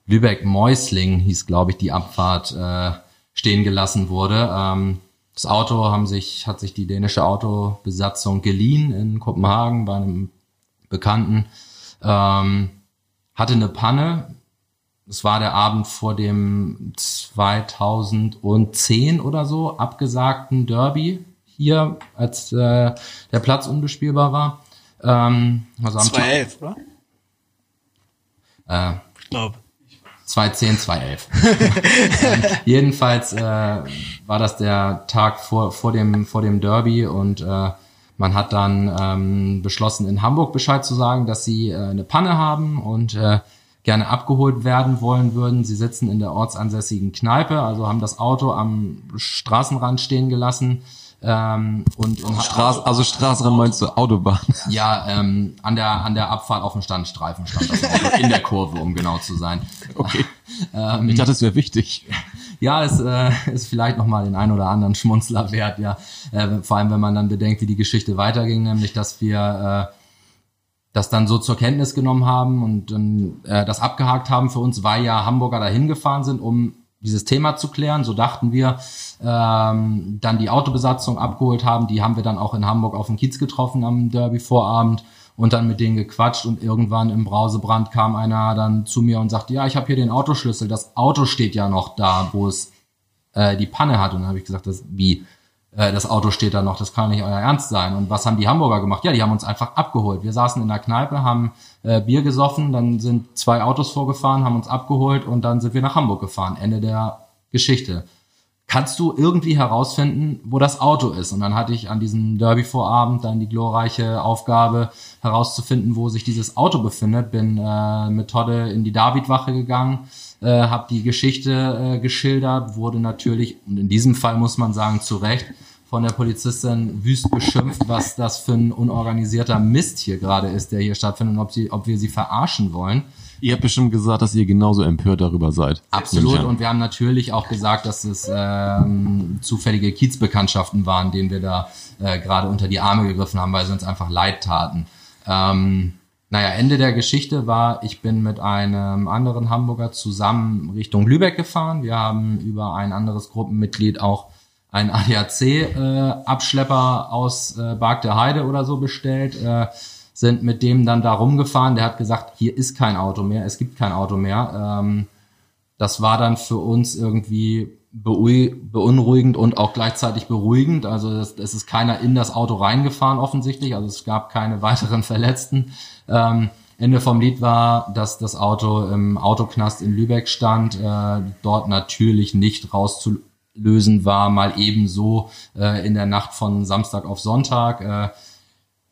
Lübeck-Meusling hieß, glaube ich, die Abfahrt äh, stehen gelassen wurde. Ähm, das Auto haben sich, hat sich die dänische Autobesatzung geliehen in Kopenhagen bei einem Bekannten. Ähm, hatte eine Panne. Es war der Abend vor dem 2010 oder so abgesagten Derby hier, als äh, der Platz unbespielbar war. Ähm, also 2011, oder? Äh, ich glaube. 2010, 2011. ähm, jedenfalls äh, war das der Tag vor, vor, dem, vor dem Derby und äh, man hat dann ähm, beschlossen, in Hamburg Bescheid zu sagen, dass sie äh, eine Panne haben und äh, gerne abgeholt werden wollen würden. Sie sitzen in der ortsansässigen Kneipe, also haben das Auto am Straßenrand stehen gelassen ähm, und also, Straß, also Straßenrennen meinst du Autobahn? Ja, ähm, an der an der Abfahrt auf dem Standstreifen stand das Auto, in der Kurve, um genau zu sein. Okay. ähm, ich dachte, es wäre wichtig. Ja, es äh, ist vielleicht noch mal den ein oder anderen Schmunzler wert, ja. Äh, vor allem, wenn man dann bedenkt, wie die Geschichte weiterging, nämlich, dass wir äh, das dann so zur Kenntnis genommen haben und dann äh, das abgehakt haben für uns, weil ja Hamburger dahin gefahren sind, um dieses Thema zu klären. So dachten wir, ähm, dann die Autobesatzung abgeholt haben. Die haben wir dann auch in Hamburg auf dem Kiez getroffen am Derby-Vorabend und dann mit denen gequatscht und irgendwann im Brausebrand kam einer dann zu mir und sagte, ja, ich habe hier den Autoschlüssel, das Auto steht ja noch da, wo es äh, die Panne hat. Und dann habe ich gesagt, das, wie, äh, das Auto steht da noch, das kann nicht euer Ernst sein. Und was haben die Hamburger gemacht? Ja, die haben uns einfach abgeholt. Wir saßen in der Kneipe, haben äh, Bier gesoffen, dann sind zwei Autos vorgefahren, haben uns abgeholt und dann sind wir nach Hamburg gefahren. Ende der Geschichte. Kannst du irgendwie herausfinden, wo das Auto ist? Und dann hatte ich an diesem Derby-Vorabend dann die glorreiche Aufgabe herauszufinden, wo sich dieses Auto befindet. Bin äh, mit Todde in die Davidwache gegangen, äh, habe die Geschichte äh, geschildert, wurde natürlich, und in diesem Fall muss man sagen, zu Recht, von der Polizistin wüst beschimpft, was das für ein unorganisierter Mist hier gerade ist, der hier stattfindet und ob, sie, ob wir sie verarschen wollen. Ihr habt bestimmt gesagt, dass ihr genauso empört darüber seid. Absolut. Und wir haben natürlich auch gesagt, dass es ähm, zufällige Kiezbekanntschaften waren, denen wir da äh, gerade unter die Arme gegriffen haben, weil sie uns einfach leid taten. Ähm, naja, Ende der Geschichte war, ich bin mit einem anderen Hamburger zusammen Richtung Lübeck gefahren. Wir haben über ein anderes Gruppenmitglied auch einen ADAC-Abschlepper äh, aus äh, Bark der Heide oder so bestellt. Äh, sind mit dem dann da rumgefahren. Der hat gesagt, hier ist kein Auto mehr, es gibt kein Auto mehr. Ähm, das war dann für uns irgendwie beunruhigend und auch gleichzeitig beruhigend. Also es, es ist keiner in das Auto reingefahren offensichtlich. Also es gab keine weiteren Verletzten. Ähm, Ende vom Lied war, dass das Auto im Autoknast in Lübeck stand, äh, dort natürlich nicht rauszulösen war, mal ebenso äh, in der Nacht von Samstag auf Sonntag. Äh,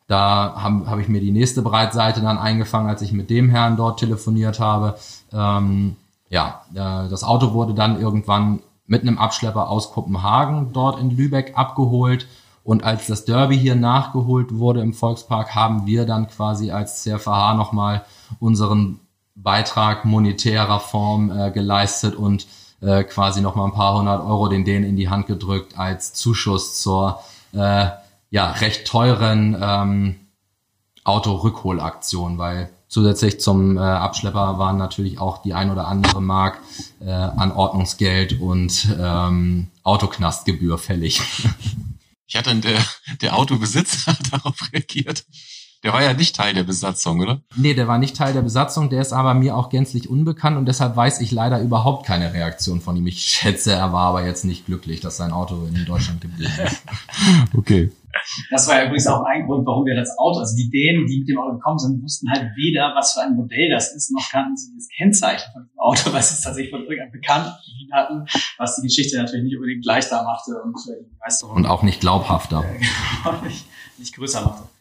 da habe hab ich mir die nächste Breitseite dann eingefangen, als ich mit dem Herrn dort telefoniert habe. Ähm, ja, äh, das Auto wurde dann irgendwann mit einem Abschlepper aus Kopenhagen dort in Lübeck abgeholt. Und als das Derby hier nachgeholt wurde im Volkspark, haben wir dann quasi als CFH nochmal unseren Beitrag monetärer Form äh, geleistet und äh, quasi nochmal ein paar hundert Euro den denen in die Hand gedrückt als Zuschuss zur äh, ja, recht teuren ähm, Autorückholaktion, weil zusätzlich zum äh, Abschlepper waren natürlich auch die ein oder andere Mark äh, an Ordnungsgeld und ähm, Autoknastgebühr fällig. Ich hatte der, der Autobesitzer darauf reagiert. Der war ja nicht Teil der Besatzung, oder? Nee, der war nicht Teil der Besatzung, der ist aber mir auch gänzlich unbekannt und deshalb weiß ich leider überhaupt keine Reaktion von ihm. Ich schätze, er war aber jetzt nicht glücklich, dass sein Auto in Deutschland geblieben ist. okay. Das war ja übrigens auch ein Grund, warum wir das Auto, also die Dänen, die mit dem Auto gekommen sind, wussten halt weder, was für ein Modell das ist, noch kannten sie das Kennzeichen von dem Auto, sie es tatsächlich von irgendeinem Bekannten hatten, was die Geschichte natürlich nicht unbedingt leichter machte und die Begeisterung. Und auch nicht glaubhafter. nicht, nicht größer machte.